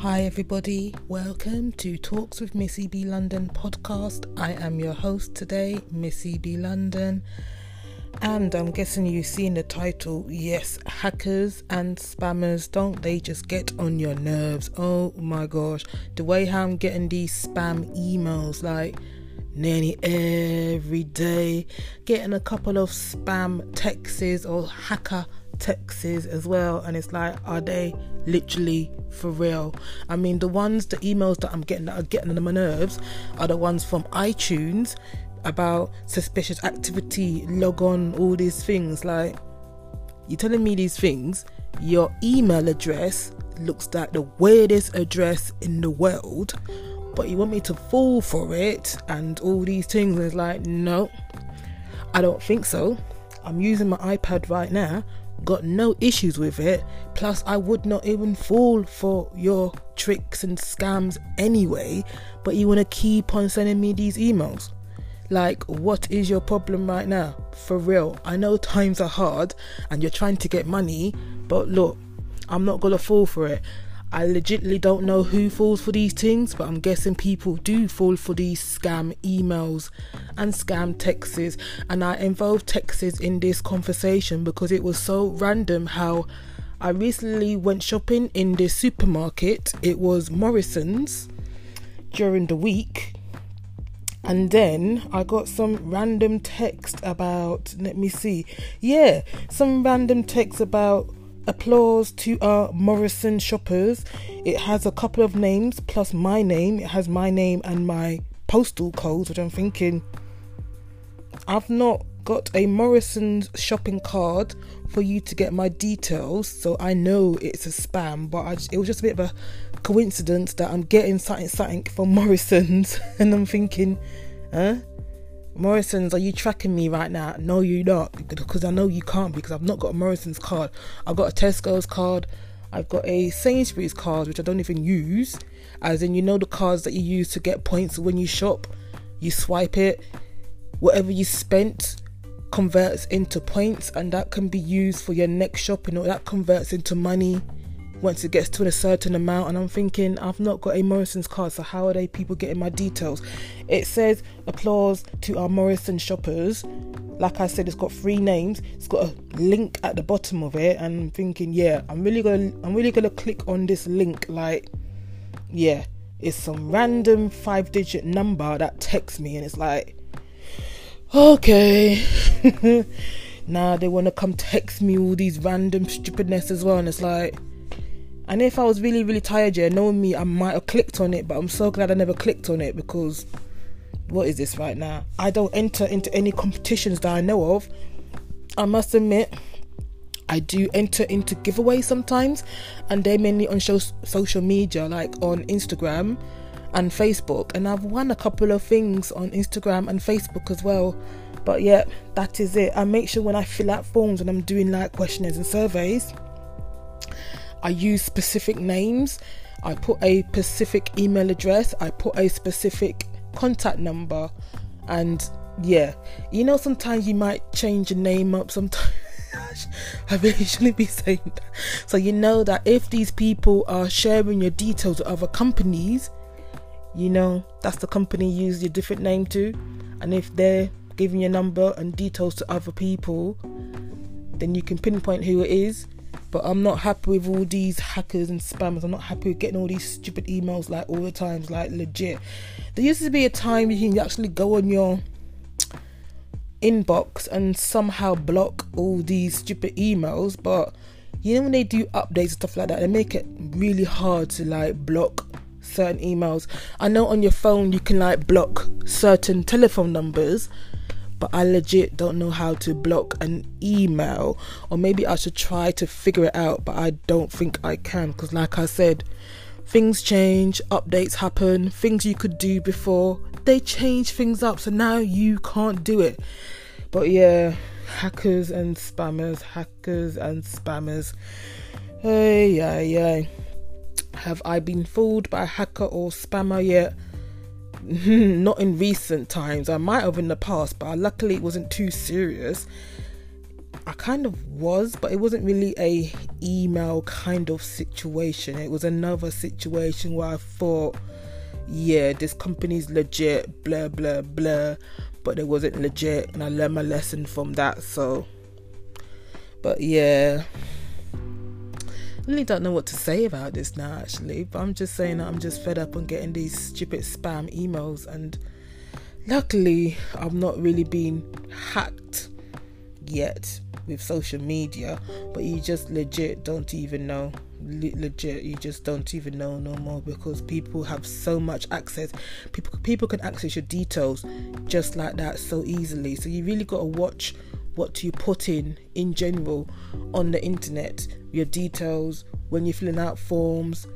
Hi, everybody. Welcome to Talks with Missy B London podcast. I am your host today, Missy B London. And I'm guessing you've seen the title. Yes, hackers and spammers, don't they just get on your nerves? Oh my gosh. The way how I'm getting these spam emails, like nearly every day, getting a couple of spam texts or hacker texts as well. And it's like, are they literally for real? I mean, the ones, the emails that I'm getting that are getting on my nerves are the ones from iTunes about suspicious activity, log on, all these things. Like, you're telling me these things, your email address looks like the weirdest address in the world, but you want me to fall for it and all these things. And it's like, no, I don't think so. I'm using my iPad right now, got no issues with it. Plus, I would not even fall for your tricks and scams anyway, but you want to keep on sending me these emails. Like, what is your problem right now? For real. I know times are hard and you're trying to get money, but look, I'm not gonna fall for it. I legitimately don't know who falls for these things, but I'm guessing people do fall for these scam emails and scam texts. And I involved texts in this conversation because it was so random how I recently went shopping in the supermarket. It was Morrison's during the week and then I got some random text about, let me see, yeah, some random text about applause to our Morrison shoppers. It has a couple of names plus my name. It has my name and my postal codes, which I'm thinking I've not got a Morrison's shopping card for you to get my details, so I know it's a spam. But it was just a bit of a coincidence that I'm getting something something from Morrison's, and I'm thinking, huh? Morrison's, are you tracking me right now? No, you're not, because I know you can't because I've not got a Morrison's card. I've got a Tesco's card. I've got a Sainsbury's card, which I don't even use. As in, you know, the cards that you use to get points when you shop. You swipe it, whatever you spent converts into points, and that can be used for your next shopping, or that converts into money once it gets to a certain amount and I'm thinking I've not got a Morrison's card so how are they people getting my details? It says applause to our Morrison shoppers. Like I said it's got three names. It's got a link at the bottom of it and I'm thinking yeah I'm really gonna I'm really gonna click on this link like yeah. It's some random five digit number that texts me and it's like okay. Now they want to come text me all these random stupidness as well and it's like and if I was really, really tired, yeah, knowing me, I might have clicked on it, but I'm so glad I never clicked on it because what is this right now? I don't enter into any competitions that I know of. I must admit, I do enter into giveaways sometimes, and they're mainly on show, social media, like on Instagram and Facebook. And I've won a couple of things on Instagram and Facebook as well. But yeah, that is it. I make sure when I fill out forms and I'm doing like questionnaires and surveys, I use specific names. I put a specific email address. I put a specific contact number. And yeah, you know, sometimes you might change your name up. Sometimes I really shouldn't be saying that. So you know that if these people are sharing your details with other companies, you know that's the company you use your different name to. And if they're giving your number and details to other people, then you can pinpoint who it is but I'm not happy with all these hackers and spammers. I'm not happy with getting all these stupid emails like all the times, like legit. There used to be a time you can actually go on your inbox and somehow block all these stupid emails, but you know when they do updates and stuff like that, they make it really hard to like block certain emails. I know on your phone you can like block certain telephone numbers but I legit don't know how to block an email, or maybe I should try to figure it out, but I don't think I can because, like I said, things change, updates happen, things you could do before they change things up, so now you can't do it. But yeah, hackers and spammers, hackers and spammers. Hey, yeah, yeah. Have I been fooled by a hacker or spammer yet? not in recent times. I might have in the past, but luckily it wasn't too serious. I kind of was, but it wasn't really a email kind of situation. It was another situation where I thought, yeah, this company's legit, blah, blah, blah, but it wasn't legit, and I learned my lesson from that. So, but yeah. Really don't know what to say about this now, actually. But I'm just saying that I'm just fed up on getting these stupid spam emails, and luckily, I've not really been hacked yet with social media, but you just legit don't even know. Le- legit, you just don't even know no more because people have so much access. People people can access your details just like that so easily. So you really got to watch what do you put in in general on the internet. Your details when you're filling out forms.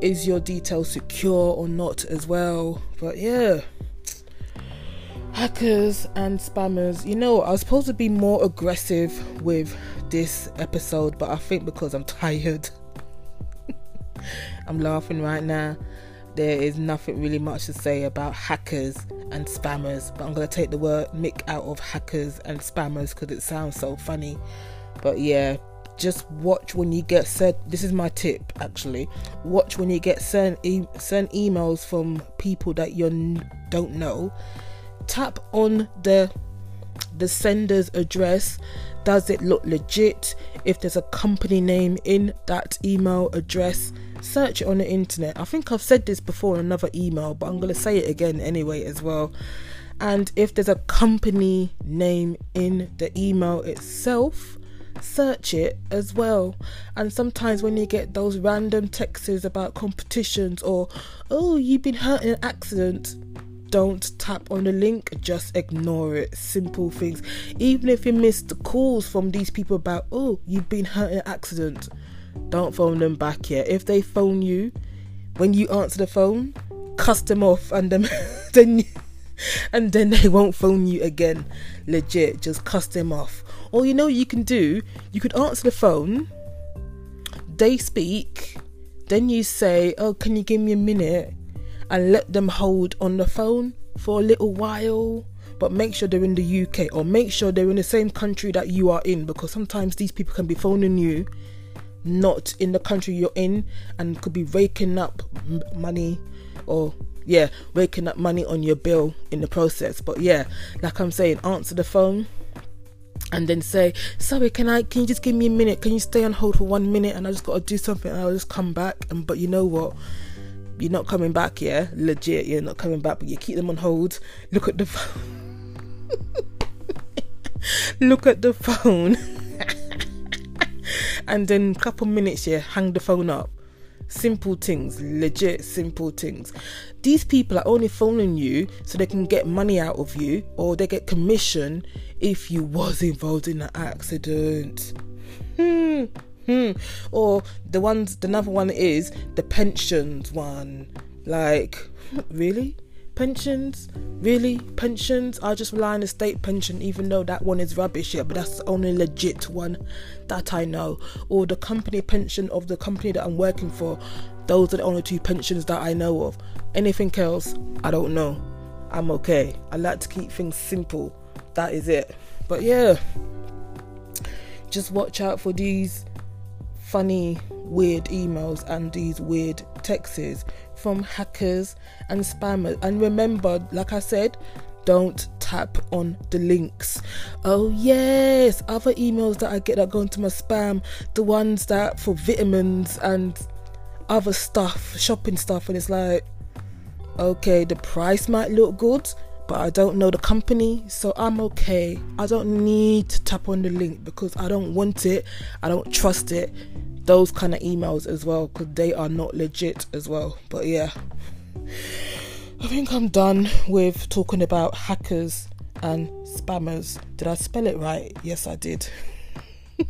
Is your details secure or not as well? But yeah hackers and spammers. You know, I was supposed to be more aggressive with this episode, but I think because I'm tired, I'm laughing right now. There is nothing really much to say about hackers and spammers, but I'm going to take the word Mick out of hackers and spammers because it sounds so funny. But yeah, just watch when you get sent. This is my tip actually. Watch when you get sent e- sent emails from people that you don't know tap on the the sender's address does it look legit if there's a company name in that email address search it on the internet i think i've said this before in another email but i'm going to say it again anyway as well and if there's a company name in the email itself search it as well and sometimes when you get those random texts about competitions or oh you've been hurt in an accident don't tap on the link, just ignore it. Simple things. Even if you missed calls from these people about, oh, you've been hurt in an accident, don't phone them back yet. If they phone you, when you answer the phone, cuss them off and then, then and then they won't phone you again. Legit, just cuss them off. Or you know you can do, you could answer the phone, they speak, then you say, Oh, can you give me a minute? and let them hold on the phone for a little while but make sure they're in the UK or make sure they're in the same country that you are in because sometimes these people can be phoning you not in the country you're in and could be raking up money or yeah raking up money on your bill in the process but yeah like i'm saying answer the phone and then say sorry can i can you just give me a minute can you stay on hold for one minute and i just got to do something and i'll just come back and but you know what you're not coming back, yeah? Legit, you're not coming back, but you keep them on hold. Look at the phone. Look at the phone. and then couple minutes, yeah, hang the phone up. Simple things, legit simple things. These people are only phoning you so they can get money out of you or they get commission if you was involved in an accident. Hmm. Hmm. Or the ones, the another one is the pensions one. Like, really? Pensions? Really? Pensions? I just rely on a state pension, even though that one is rubbish, yeah, but that's the only legit one that I know. Or the company pension of the company that I'm working for. Those are the only two pensions that I know of. Anything else, I don't know. I'm okay. I like to keep things simple. That is it. But yeah, just watch out for these funny, weird emails and these weird texts from hackers and spammers. And remember, like I said, don't tap on the links. Oh, yes, other emails that I get that go into my spam, the ones that for vitamins and other stuff, shopping stuff, and it's like, okay, the price might look good, but I don't know the company, so I'm okay. I don't need to tap on the link because I don't want it, I don't trust it. Those kind of emails as well because they are not legit as well. But yeah, I think I'm done with talking about hackers and spammers. Did I spell it right? Yes, I did.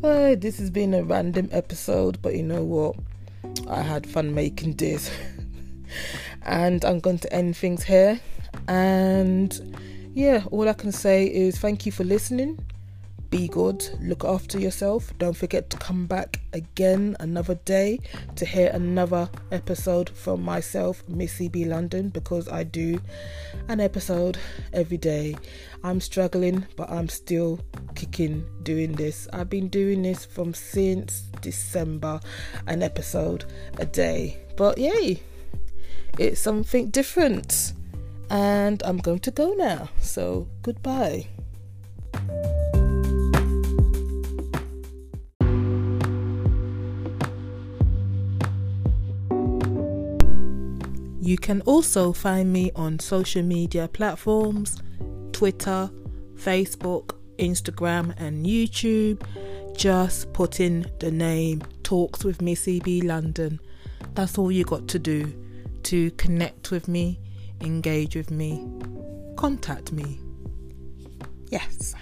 well, this has been a random episode, but you know what? I had fun making this and I'm going to end things here. And yeah, all I can say is thank you for listening. be good, look after yourself. Don't forget to come back again another day to hear another episode from myself, Missy B London, because I do an episode every day. I'm struggling, but I'm still kicking doing this. I've been doing this from since December, an episode a day. But yay, it's something different. And I'm going to go now. So goodbye. You can also find me on social media platforms Twitter, Facebook, Instagram, and YouTube. Just put in the name Talks with Missy B London. That's all you got to do to connect with me, engage with me, contact me. Yes.